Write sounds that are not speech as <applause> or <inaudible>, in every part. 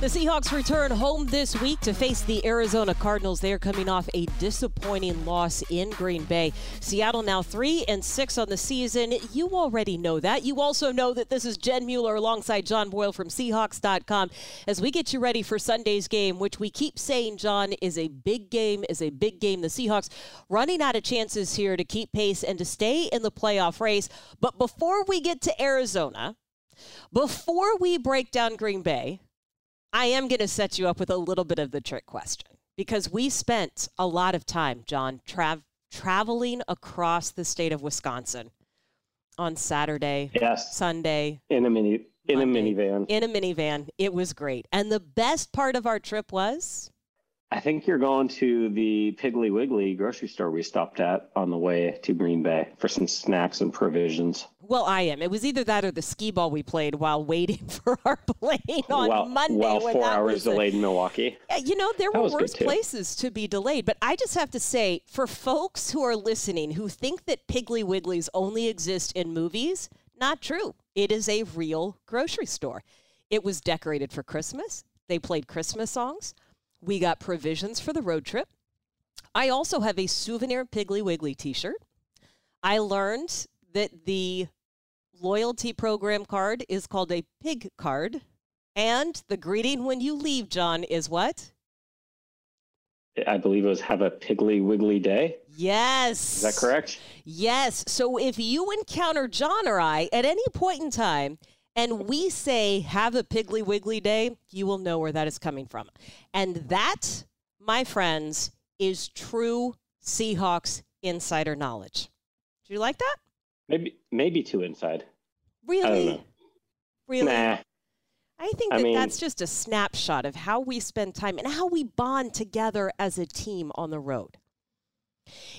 The Seahawks return home this week to face the Arizona Cardinals. They are coming off a disappointing loss in Green Bay. Seattle now three and six on the season. You already know that. You also know that this is Jen Mueller alongside John Boyle from Seahawks.com as we get you ready for Sunday's game, which we keep saying, John, is a big game, is a big game. The Seahawks running out of chances here to keep pace and to stay in the playoff race. But before we get to Arizona, before we break down Green Bay, I am going to set you up with a little bit of the trick question because we spent a lot of time, John, tra- traveling across the state of Wisconsin on Saturday, yes, Sunday, in a mini in Monday, a minivan. In a minivan. It was great. And the best part of our trip was I think you're going to the Piggly Wiggly grocery store we stopped at on the way to Green Bay for some snacks and provisions. Well, I am. It was either that or the skee ball we played while waiting <laughs> for our plane on well, Monday. Well, when four hours delayed in Milwaukee. Yeah, You know, there That were worse places to be delayed, but I just have to say, for folks who are listening who think that Piggly Wigglies only exist in movies, not true. It is a real grocery store. It was decorated for Christmas. They played Christmas songs. We got provisions for the road trip. I also have a souvenir Piggly Wiggly t shirt. I learned that the loyalty program card is called a pig card. And the greeting when you leave, John, is what? I believe it was have a Piggly Wiggly day. Yes. Is that correct? Yes. So if you encounter John or I at any point in time and we say, have a Piggly Wiggly day, you will know where that is coming from. And that, my friends, is true Seahawks insider knowledge. Do you like that? Maybe maybe two inside. Really? Really? Nah. I think I that mean- that's just a snapshot of how we spend time and how we bond together as a team on the road.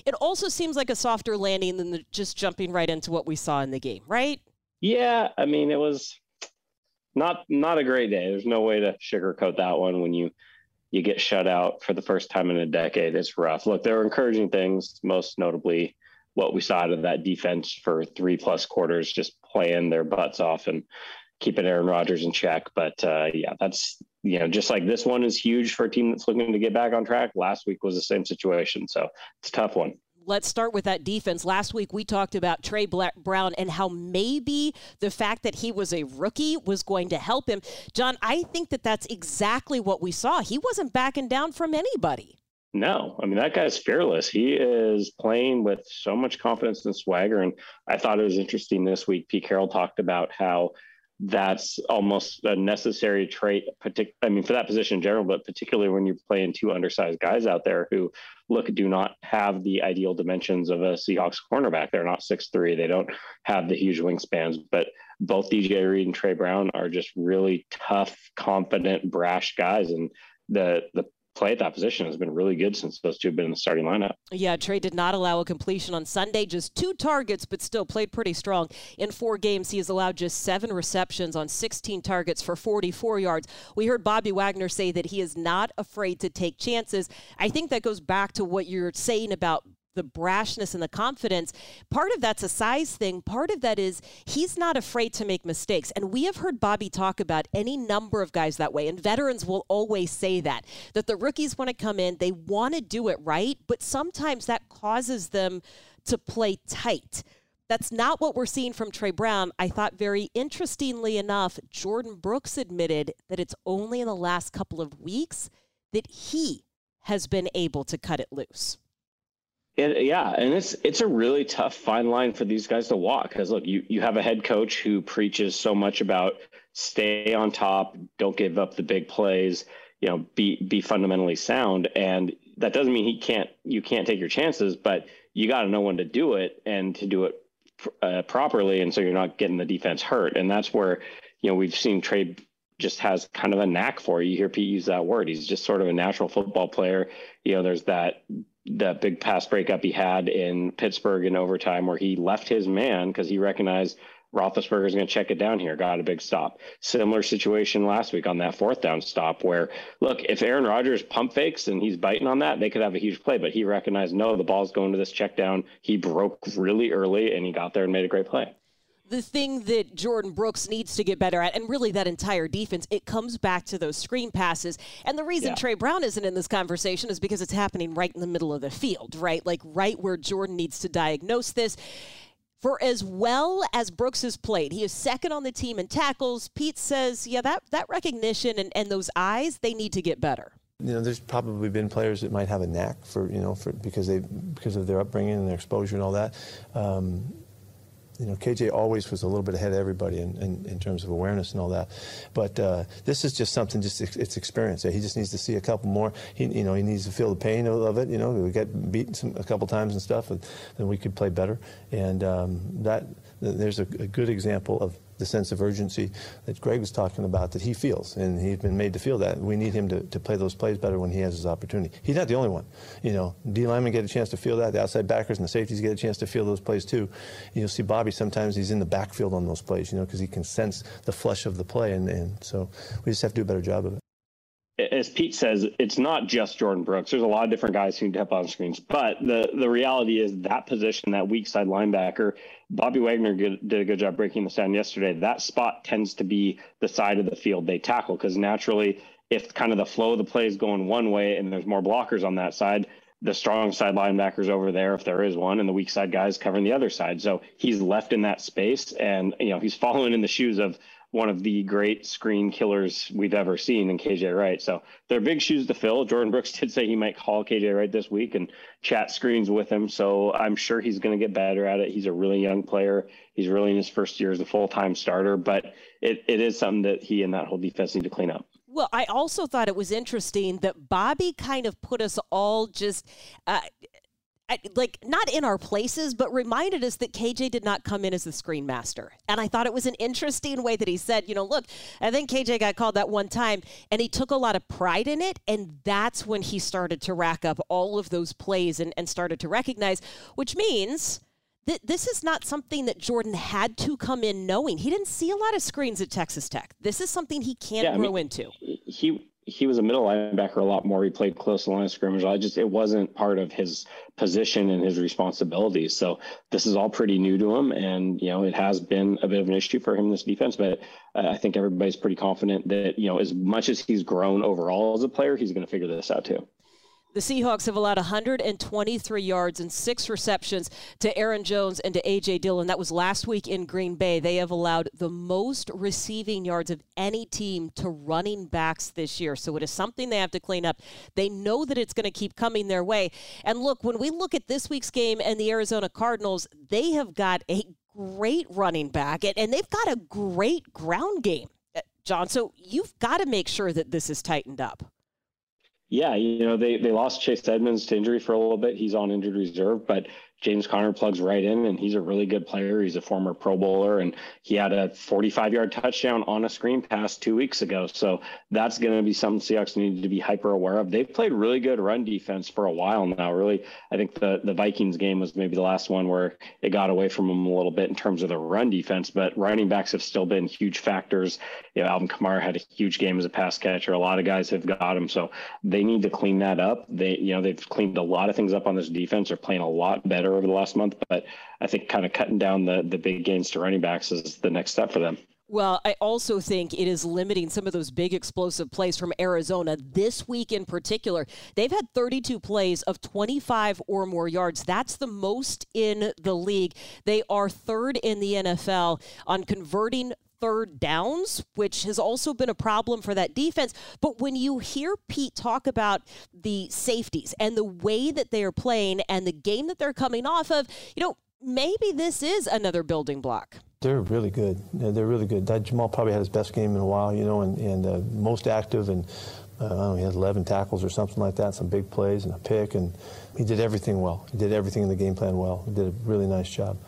It also seems like a softer landing than the, just jumping right into what we saw in the game, right? Yeah, I mean it was not not a great day. There's no way to sugarcoat that one when you you get shut out for the first time in a decade. It's rough. Look, there were encouraging things, most notably what we saw out of that defense for three plus quarters, just playing their butts off and keeping Aaron Rodgers in check. But uh, yeah, that's you know just like this one is huge for a team that's looking to get back on track. Last week was the same situation, so it's a tough one. Let's start with that defense. Last week we talked about Tre Bla- Brown and how maybe the fact that he was a rookie was going to help him. John, I think that that's exactly what we saw. He wasn't backing down from anybody. No, I mean that guy's fearless. He is playing with so much confidence and swagger. And I thought it was interesting this week. Pete Carroll talked about how that's almost a necessary trait. Partic- I mean, for that position in general, but particularly when you're playing two undersized guys out there who look do not have the ideal dimensions of a Seahawks cornerback. They're not six three. They don't have the huge wingspans. But both DJ Reed and Tre Brown are just really tough, confident, brash guys, and the the play at that position has been really good since those two have been in the starting lineup. Yeah, Tre did not allow a completion on Sunday, just two targets, but still played pretty strong. In four games, he has allowed just seven receptions on 16 targets for 44 yards. We heard Bobby Wagner say that he is not afraid to take chances. I think that goes back to what you're saying about the brashness and the confidence. Part of that's a size thing. Part of that is he's not afraid to make mistakes. And we have heard Bobby talk about any number of guys that way. And veterans will always say that, that the rookies want to come in, they want to do it right, but sometimes that causes them to play tight. That's not what we're seeing from Tre Brown. I thought very interestingly enough, Jordyn Brooks admitted that it's only in the last couple of weeks that he has been able to cut it loose. It, yeah, and it's it's a really tough fine line for these guys to walk because look, you you have a head coach who preaches so much about stay on top, don't give up the big plays, you know, be be fundamentally sound, and that doesn't mean he can't you can't take your chances, but you got to know when to do it and to do it uh, properly, and so you're not getting the defense hurt, and that's where you know we've seen trade just has kind of a knack for it. You hear Pete use that word. He's just sort of a natural football player. You know, there's that that big pass breakup he had in Pittsburgh in overtime where he left his man because he recognized Roethlisberger is going to check it down here. Got a big stop. Similar situation last week on that fourth down stop where, look, if Aaron Rodgers pump fakes and he's biting on that, they could have a huge play. But he recognized, no, the ball's going to this check down. He broke really early and he got there and made a great play the thing that Jordyn Brooks needs to get better at, and really that entire defense, it comes back to those screen passes. And the reason yeah. Tre Brown isn't in this conversation is because it's happening right in the middle of the field, right? Like right where Jordyn needs to diagnose this. For as well as Brooks has played, he is second on the team in tackles. Pete says, yeah, that, that recognition and, and those eyes, they need to get better you know, there's probably been players that might have a knack for, you know, for because they because of their upbringing and their exposure and all that. Um, you know, KJ always was a little bit ahead of everybody in, in, in terms of awareness and all that. But uh, this is just something, just it's experience. He just needs to see a couple more. He, you know, he needs to feel the pain of it. You know, we get beaten some, a couple times and stuff, and then we could play better. And um, that there's a, a good example of the sense of urgency that Greg was talking about that he feels, and he's been made to feel that. We need him to, to play those plays better when he has his opportunity. He's not the only one. You know, D linemen get a chance to feel that. The outside backers and the safeties get a chance to feel those plays too. You'll see Bobby sometimes he's in the backfield on those plays, you know, because he can sense the flush of the play, and, and so we just have to do a better job of it as Pete says, it's not just Jordyn Brooks. There's a lot of different guys who need to help on screens, but the the reality is that position, that weak side linebacker, Bobby Wagner did a good job breaking this down yesterday. That spot tends to be the side of the field they tackle because naturally, if kind of the flow of the play is going one way and there's more blockers on that side, the strong side linebackers over there, if there is one, and the weak side guys covering the other side. So he's left in that space, and you know he's <laughs> following in the shoes of one of the great screen killers we've ever seen in KJ Wright. So they're big shoes to fill. Jordyn Brooks <laughs> did say he might call KJ Wright this week and chat screens with him. So I'm sure he's going to get better at it. He's a really young player. He's really in his first year as a full time starter, but it, it is something that he and that whole defense need to clean up. Well, I also thought it was interesting that Bobby kind of put us all just uh, like not in our places, but reminded us that KJ did not come in as the screen master. And I thought it was an interesting way that he said, you know, look, I think KJ got called that one time and he took a lot of pride in it. And that's when he started to rack up all of those plays and, and started to recognize, which means that this is not something that Jordyn had to come in knowing. He didn't see a lot of screens at Texas Tech. This is something he can't yeah, grow mean, into. He he was a middle linebacker a lot more. He played close to the line of scrimmage. I just it wasn't part of his position and his responsibilities. So this is all pretty new to him, and you know it has been a bit of an issue for him this defense. But uh, I think everybody's pretty confident that you know as much as he's grown overall as a player, he's going to figure this out too. The Seahawks have allowed 123 yards and six receptions to Aaron Jones and to A.J. Dillon. That was last week in Green Bay. They have allowed the most receiving yards of any team to running backs this year. So it is something they have to clean up. They know that it's going to keep coming their way. And look, when we look at this week's game and the Arizona Cardinals, they have got a great running back and they've got a great ground game. Uh, John, so you've got to make sure that this is tightened up. Yeah, you know, they, they lost Chase Edmonds to injury for a little bit. He's on injured reserve, but James Conner plugs right in, and he's a really good player. He's a former Pro Bowler, and he had a 45 yard touchdown on a screen pass two weeks ago. So that's going to be something Seahawks need to be hyper aware of. They've played really good run defense for a while now. Really, I think the, the Vikings game was maybe the last one where it got away from them a little bit in terms of the run defense, but running backs have still been huge factors. You know, Alvin Kamara had a huge game as a pass catcher. A lot of guys have got him. So they need to clean that up. They, you know, they've cleaned a lot of things up on this defense. They're playing a lot better over the last month. But I think kind of cutting down the the big gains to running backs is the next step for them. Well, I also think it is limiting some of those big explosive plays from Arizona this week in particular. They've had 32 plays of 25 or more yards. That's the most in the league. They are third in the NFL on converting third downs, which has also been a problem for that defense. But when you hear Pete talk about the safeties and the way that they are playing and the game that they're coming off of, you know, maybe this is another building block. They're really good. They're really good. That Jamal probably had his best game in a while, you know, and, and uh, most active and uh, know, he had 11 tackles or something like that, some big plays and a pick, and he did everything well. He did everything in the game plan well. He did a really nice job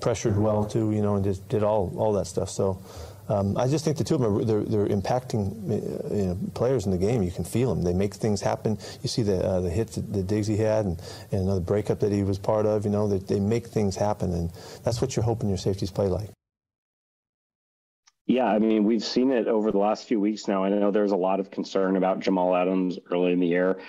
pressured well too, you know, and just did all all that stuff. So um, I just think the two of them are they're, they're impacting uh, you know, players in the game. You can feel them. They make things happen. You see the uh, the hits that, Diggs he had and, and another breakup that he was part of. You know, they, they make things happen, and that's what you're hoping your safeties play like. Yeah, I mean, we've seen it over the last few weeks now. I know there's a lot of concern about Jamal Adams early in the year.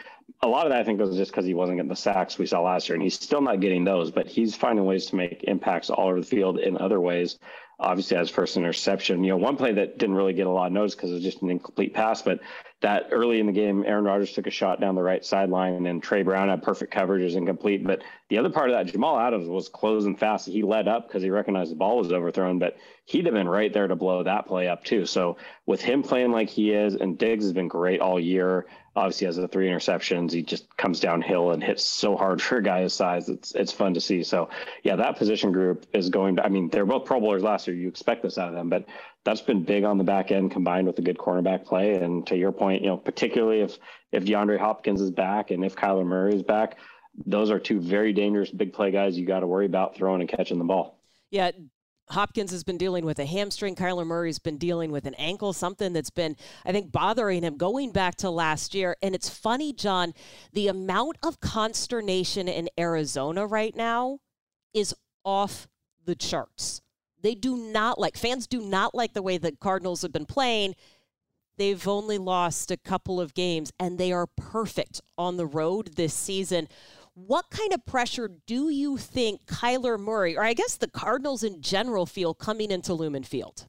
A lot of that, I think, was just because he wasn't getting the sacks we saw last year, and he's still not getting those, but he's finding ways to make impacts all over the field in other ways. Obviously, as first interception. You know, one play that didn't really get a lot of notice because it was just an incomplete pass, but that early in the game, Aaron Rodgers took a shot down the right sideline, and Tre Brown had perfect coverage, is incomplete. But the other part of that, Jamal Adams was closing fast. He led up because he recognized the ball was overthrown, but he'd have been right there to blow that play up too. So with him playing like he is, and Diggs has been great all year. Obviously, has the three interceptions. He just comes downhill and hits so hard for a guy his size. It's it's fun to see. So yeah, that position group is going. To, I mean, they're both Pro Bowlers last year. You expect this out of them, but that's been big on the back end combined with a good cornerback play. And to your point, you know, particularly if if DeAndre Hopkins is back and if Kyler Murray is back, those are two very dangerous big play guys you got to worry about throwing and catching the ball. Yeah, Hopkins has been dealing with a hamstring. Kyler Murray's been dealing with an ankle, something that's been, I think, bothering him going back to last year. And it's funny, John, the amount of consternation in Arizona right now is off the charts. They do not like, fans do not like the way the Cardinals have been playing. They've only lost a couple of games and they are perfect on the road this season. What kind of pressure do you think Kyler Murray, or I guess the Cardinals in general, feel coming into Lumen Field?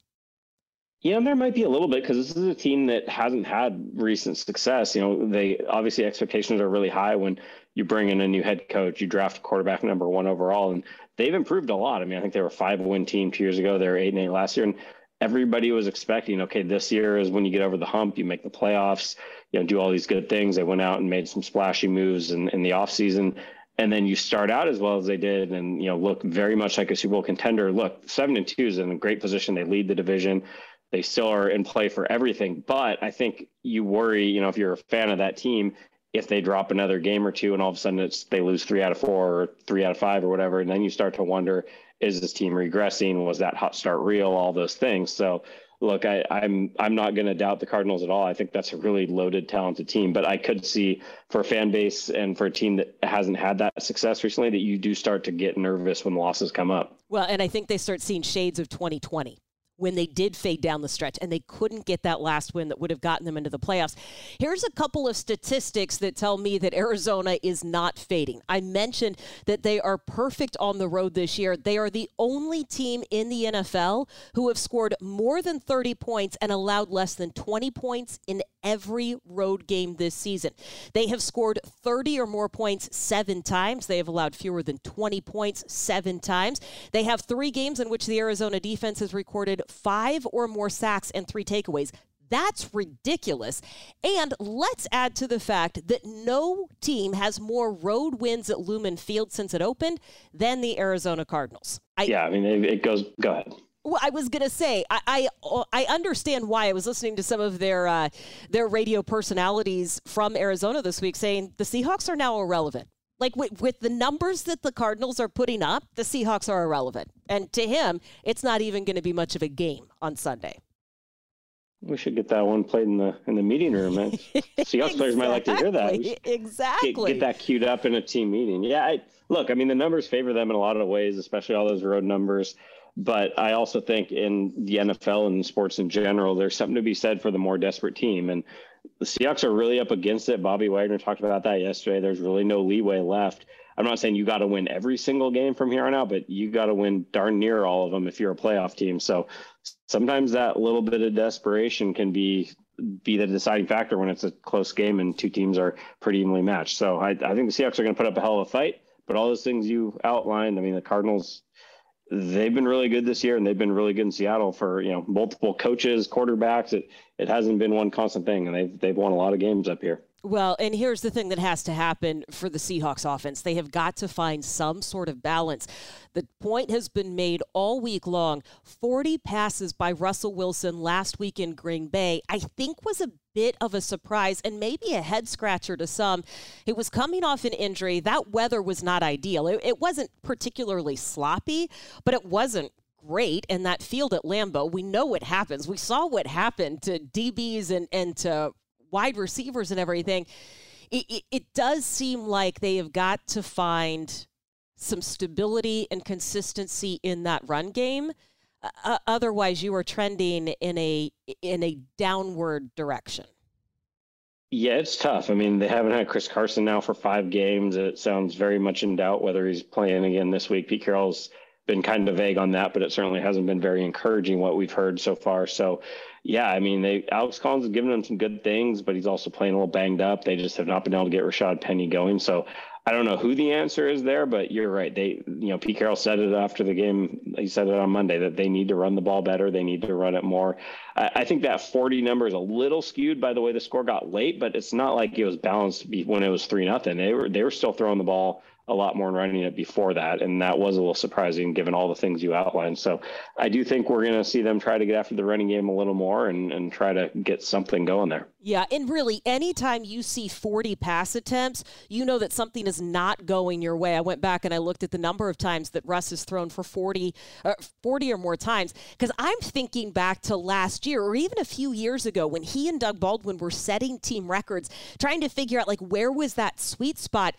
Yeah, and there might be a little bit because this is a team that hasn't had recent success. You know, they obviously expectations are really high when you bring in a new head coach, you draft quarterback number one overall, and they've improved a lot. I mean, I think they were a five win team two years ago. They were eight and eight last year, and everybody was expecting, okay, this year is when you get over the hump, you make the playoffs, you know, do all these good things. They went out and made some splashy moves in, in the offseason. And then you start out as well as they did and, you know, look very much like a Super Bowl contender. Look, seven and two is in a great position. They lead the division. They still are in play for everything. But I think you worry, you know, if you're a fan of that team, if they drop another game or two and all of a sudden it's they lose three out of four or three out of five or whatever, and then you start to wonder, is this team regressing? Was that hot start real? All those things. So look, I, I'm I'm not going to doubt the Cardinals at all. I think that's a really loaded, talented team. But I could see for a fan base and for a team that hasn't had that success recently that you do start to get nervous when losses come up. Well, and I think they start seeing shades of 2020 when they did fade down the stretch and they couldn't get that last win that would have gotten them into the playoffs. Here's a couple of statistics that tell me that Arizona is not fading. I mentioned that they are perfect on the road this year. They are the only team in the NFL who have scored more than 30 points and allowed less than 20 points in every road game this season. They have scored 30 or more points seven times. They have allowed fewer than 20 points seven times. They have three games in which the Arizona defense has recorded five or more sacks and three takeaways. That's ridiculous. And let's add to the fact that no team has more road wins at Lumen Field since it opened than the Arizona Cardinals. I, yeah, I mean, it, it goes, go ahead. Well, I was gonna say I, I, I understand why. I was listening to some of their uh, their radio personalities from Arizona this week saying the Seahawks are now irrelevant. Like with, with the numbers that the Cardinals are putting up, the Seahawks are irrelevant. And to him, it's not even going to be much of a game on Sunday. We should get that one played in the in the meeting room. Man. Eh? <laughs> Seahawks exactly. players might like to hear that. Exactly. Get, get, that queued up in a team meeting. Yeah, I, look, I mean, the numbers favor them in a lot of ways, especially all those road numbers. But I also think in the NFL and sports in general, there's something to be said for the more desperate team. And the Seahawks are really up against it. Bobby Wagner talked about that yesterday. There's really no leeway left. I'm not saying you got to win every single game from here on out, but you got to win darn near all of them if you're a playoff team. So sometimes that little bit of desperation can be be the deciding factor when it's a close game and two teams are pretty evenly matched. So I, I think the Seahawks are going to put up a hell of a fight. But all those things you outlined, I mean, the Cardinals they've been really good this year and they've been really good in Seattle for, you know, multiple coaches, quarterbacks. It it hasn't been one constant thing and they've they've won a lot of games up here. Well, and here's the thing that has to happen for the Seahawks offense. They have got to find some sort of balance. The point has been made all week long. 40 passes by Russell Wilson last week in Green Bay, I think was a bit of a surprise and maybe a head scratcher to some. It was coming off an injury. That weather was not ideal. It, it wasn't particularly sloppy, but it wasn't great in that field at Lambeau. We know what happens. We saw what happened to DBs and, and to wide receivers and everything. It, it, it does seem like they have got to find some stability and consistency in that run game. Uh, otherwise, you are trending in a in a downward direction. Yeah, it's tough. I mean, they haven't had Chris Carson now for five games. It sounds very much in doubt whether he's playing again this week. Pete Carroll's been kind of vague on that, but it certainly hasn't been very encouraging what we've heard so far. So, yeah, I mean, they Alex Collins has given them some good things, but he's also playing a little banged up. They just have not been able to get Rashaad Penny going. So I don't know who the answer is there, but you're right. They, you know, Pete Carroll said it after the game. He said it on Monday that they need to run the ball better. They need to run it more. I, I think that 40 number is a little skewed by the way the score got late, but it's not like it was balanced when it was three nothing. They were they were still throwing the ball a lot more in running it before that. And that was a little surprising given all the things you outlined. So I do think we're going to see them try to get after the running game a little more and, and try to get something going there. Yeah. And really, anytime you see 40 pass attempts, you know that something is not going your way. I went back and I looked at the number of times that Russ has thrown for 40, uh, 40 or more times. Because I'm thinking back to last year or even a few years ago when he and Doug Baldwin were setting team records, trying to figure out like where was that sweet spot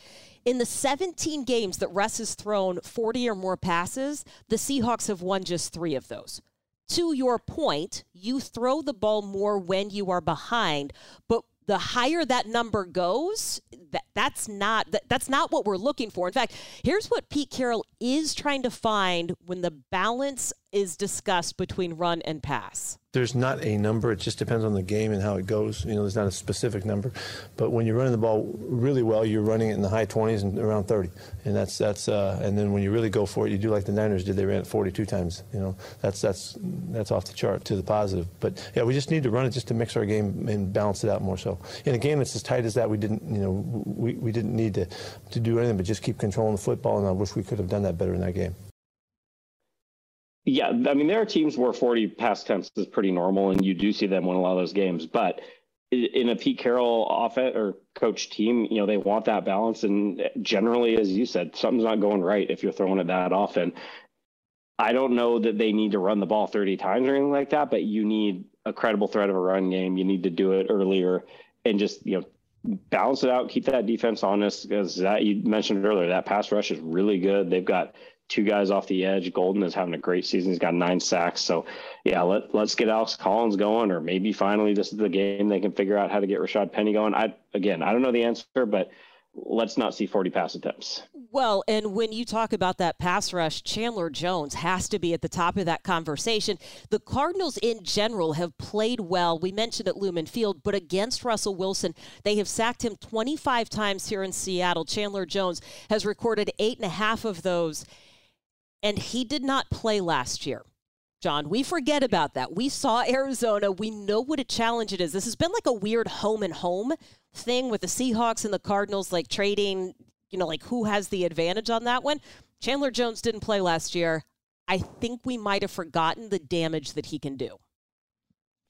in the 17 games that Russ has thrown 40 or more passes, the Seahawks have won just three of those. To your point, you throw the ball more when you are behind, but the higher that number goes, that, that's not that, that's not what we're looking for. In fact, here's what Pete Carroll is trying to find when the balance is discussed between run and pass there's not a number. It just depends on the game and how it goes. You know, there's not a specific number. But when you're running the ball really well, you're running it in the high 20s and around 30. And that's that's. Uh, and then when you really go for it, you do like the Niners did. They ran it 42 times. You know, that's that's that's off the chart to the positive. But yeah, we just need to run it just to mix our game and balance it out more. So in a game that's as tight as that, we didn't. You know, we, we didn't need to to do anything but just keep controlling the football. And I wish we could have done that better in that game. Yeah, I mean, there are teams where 40 pass attempts is pretty normal, and you do see them win a lot of those games. But in a Pete Carroll offense or coach team, you know, they want that balance. And generally, as you said, something's not going right if you're throwing it that often. I don't know that they need to run the ball 30 times or anything like that, but you need a credible threat of a run game. You need to do it earlier and just, you know, balance it out, keep that defense honest. Because that you mentioned earlier, that pass rush is really good. They've got two guys off the edge. Golden is having a great season. He's got nine sacks. So, yeah, let let's get Alex Collins going, or maybe finally this is the game they can figure out how to get Rashaad Penny going. I again, I don't know the answer, but let's not see 40 pass attempts. Well, and when you talk about that pass rush, Chandler Jones has to be at the top of that conversation. The Cardinals in general have played well. We mentioned at Lumen Field, but against Russell Wilson, they have sacked him 25 times here in Seattle. Chandler Jones has recorded eight and a half of those and he did not play last year. John, we forget about that. We saw Arizona. We know what a challenge it is. This has been like a weird home and home thing with the Seahawks and the Cardinals, like trading, you know, like who has the advantage on that one. Chandler Jones didn't play last year. I think we might have forgotten the damage that he can do.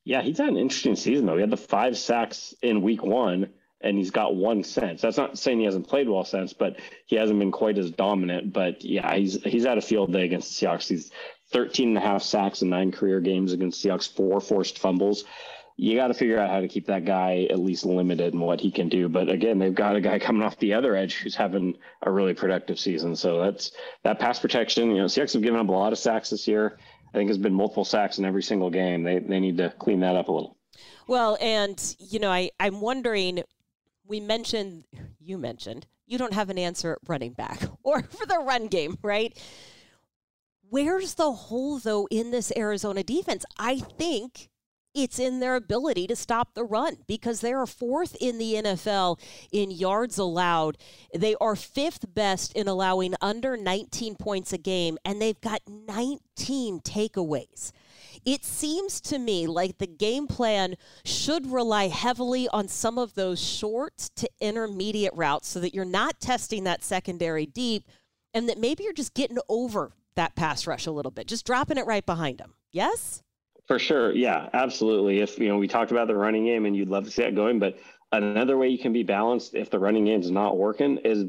Yeah, he's had an interesting season, though. He had the five sacks in week one and he's got one sense. That's not saying he hasn't played well since, but he hasn't been quite as dominant. But yeah, he's he's had a field day against the Seahawks. He's 13 and a half sacks in nine career games against Seahawks, four forced fumbles. You got to figure out how to keep that guy at least limited in what he can do. But again, they've got a guy <laughs> coming off the other edge who's having a really productive season. So that's that pass protection. You know, Seahawks have given up a lot of sacks this year. I think it's been multiple sacks in every single game. They they need to clean that up a little. Well, and you know, I I'm wondering we mentioned, you mentioned, you don't have an answer at running back <laughs> or for the run game, right? Where's the hole, though, in this Arizona defense? I think it's in their ability to stop the run because they are fourth in the NFL in yards allowed. They are fifth best in allowing under 19 points a game, and they've got 19 takeaways. It seems to me like the game plan should rely heavily on some of those short to intermediate routes so that you're not testing that secondary deep and that maybe you're just getting over that pass rush a little bit, just dropping it right behind them. Yes? For sure. Yeah, absolutely. If, you know, we talked about the running game and you'd love to see that going, but another way you can be balanced if the running game is not working is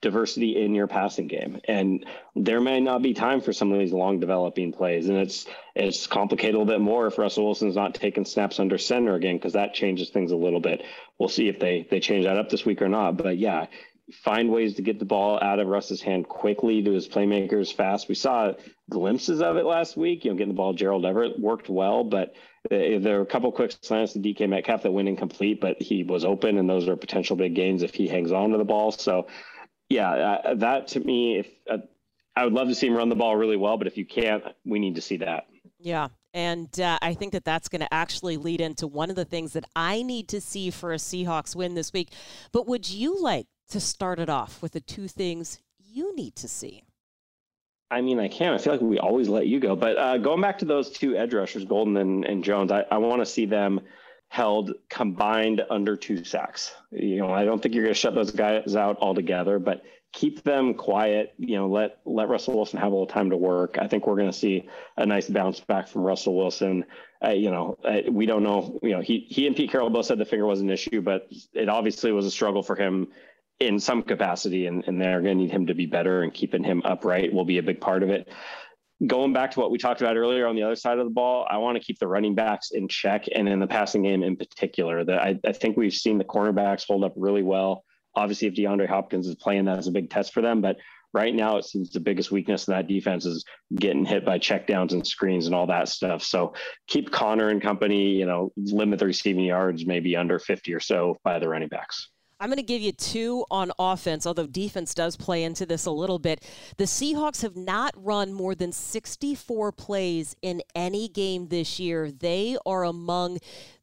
diversity in your passing game. And there may not be time for some of these long developing plays. And it's it's complicated a little bit more if Russell Wilson's not taking snaps under center again, because that changes things a little bit. We'll see if they they change that up this week or not. But yeah, find ways to get the ball out of Russ's hand quickly to his playmakers fast. We saw glimpses of it last week. You know, getting the ball Gerald Everett worked well, but there were a couple quick slants to DK Metcalf that went incomplete, but he was open, and those are potential big gains if he hangs on to the ball. So, yeah, uh, that to me, if uh, I would love to see him run the ball really well, but if you can't, we need to see that. Yeah. And uh, I think that that's going to actually lead into one of the things that I need to see for a Seahawks win this week. But would you like to start it off with the two things you need to see? I mean, I can. I feel like we always let you go. But uh, going back to those two edge rushers, Golden and, and Jones, I, I want to see them held combined under two sacks. You know, I don't think you're going to shut those guys out altogether, but keep them quiet. You know, let let Russell Wilson have a little time to work. I think we're going to see a nice bounce back from Russell Wilson. Uh, you know, uh, we don't know. You know, he he and Pete Carroll both said the finger was an issue, but it obviously was a struggle for him in some capacity, and, and they're going to need him to be better, and keeping him upright will be a big part of it. Going back to what we talked about earlier on the other side of the ball, I want to keep the running backs in check, and in the passing game in particular. That I, I think we've seen the cornerbacks hold up really well. Obviously, if DeAndre Hopkins is playing, that's a big test for them. But right now, it seems the biggest weakness in that defense is getting hit by checkdowns and screens and all that stuff. So keep Conner and company, you know, limit the receiving yards maybe under 50 or so by the running backs. I'm going to give you two on offense, although defense does play into this a little bit. The Seahawks have not run more than 64 plays in any game this year. They are among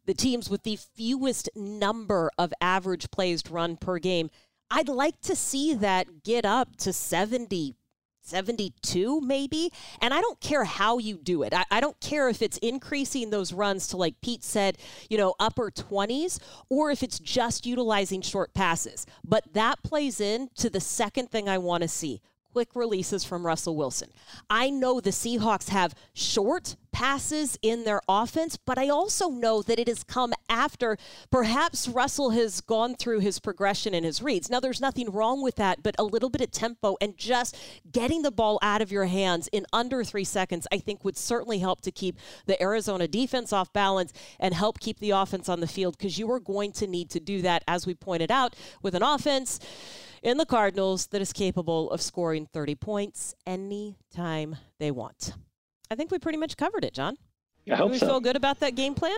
the teams with the fewest number of average plays run per game. I'd like to see that get up to 70 72 maybe and i don't care how you do it. I, I, don't care if it's increasing those runs to like pete said you know upper 20s or if it's just utilizing short passes. But that plays in to the second thing i want to see quick releases from Russell Wilson. I know the Seahawks have short passes in their offense, but I also know that it has come after perhaps Russell has gone through his progression and his reads. Now, there's nothing wrong with that, but a little bit of tempo and just getting the ball out of your hands in under three seconds, I think would certainly help to keep the Arizona defense off balance and help keep the offense on the field because you are going to need to do that, as we pointed out, with an offense in the Cardinals that is capable of scoring 30 points anytime they want. I think we pretty much covered it, John. I hope do we so. feel good about that game plan?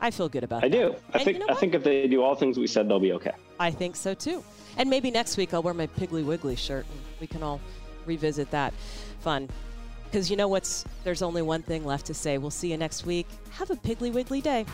I feel good about it. I that. do. I And think you know I think if they do all things we said, they'll be okay. I think so too. And maybe next week I'll wear my Piggly Wiggly shirt and we can all revisit that. Fun. Because you know what's, there's only one thing left to say. We'll see you next week. Have a Piggly Wiggly day.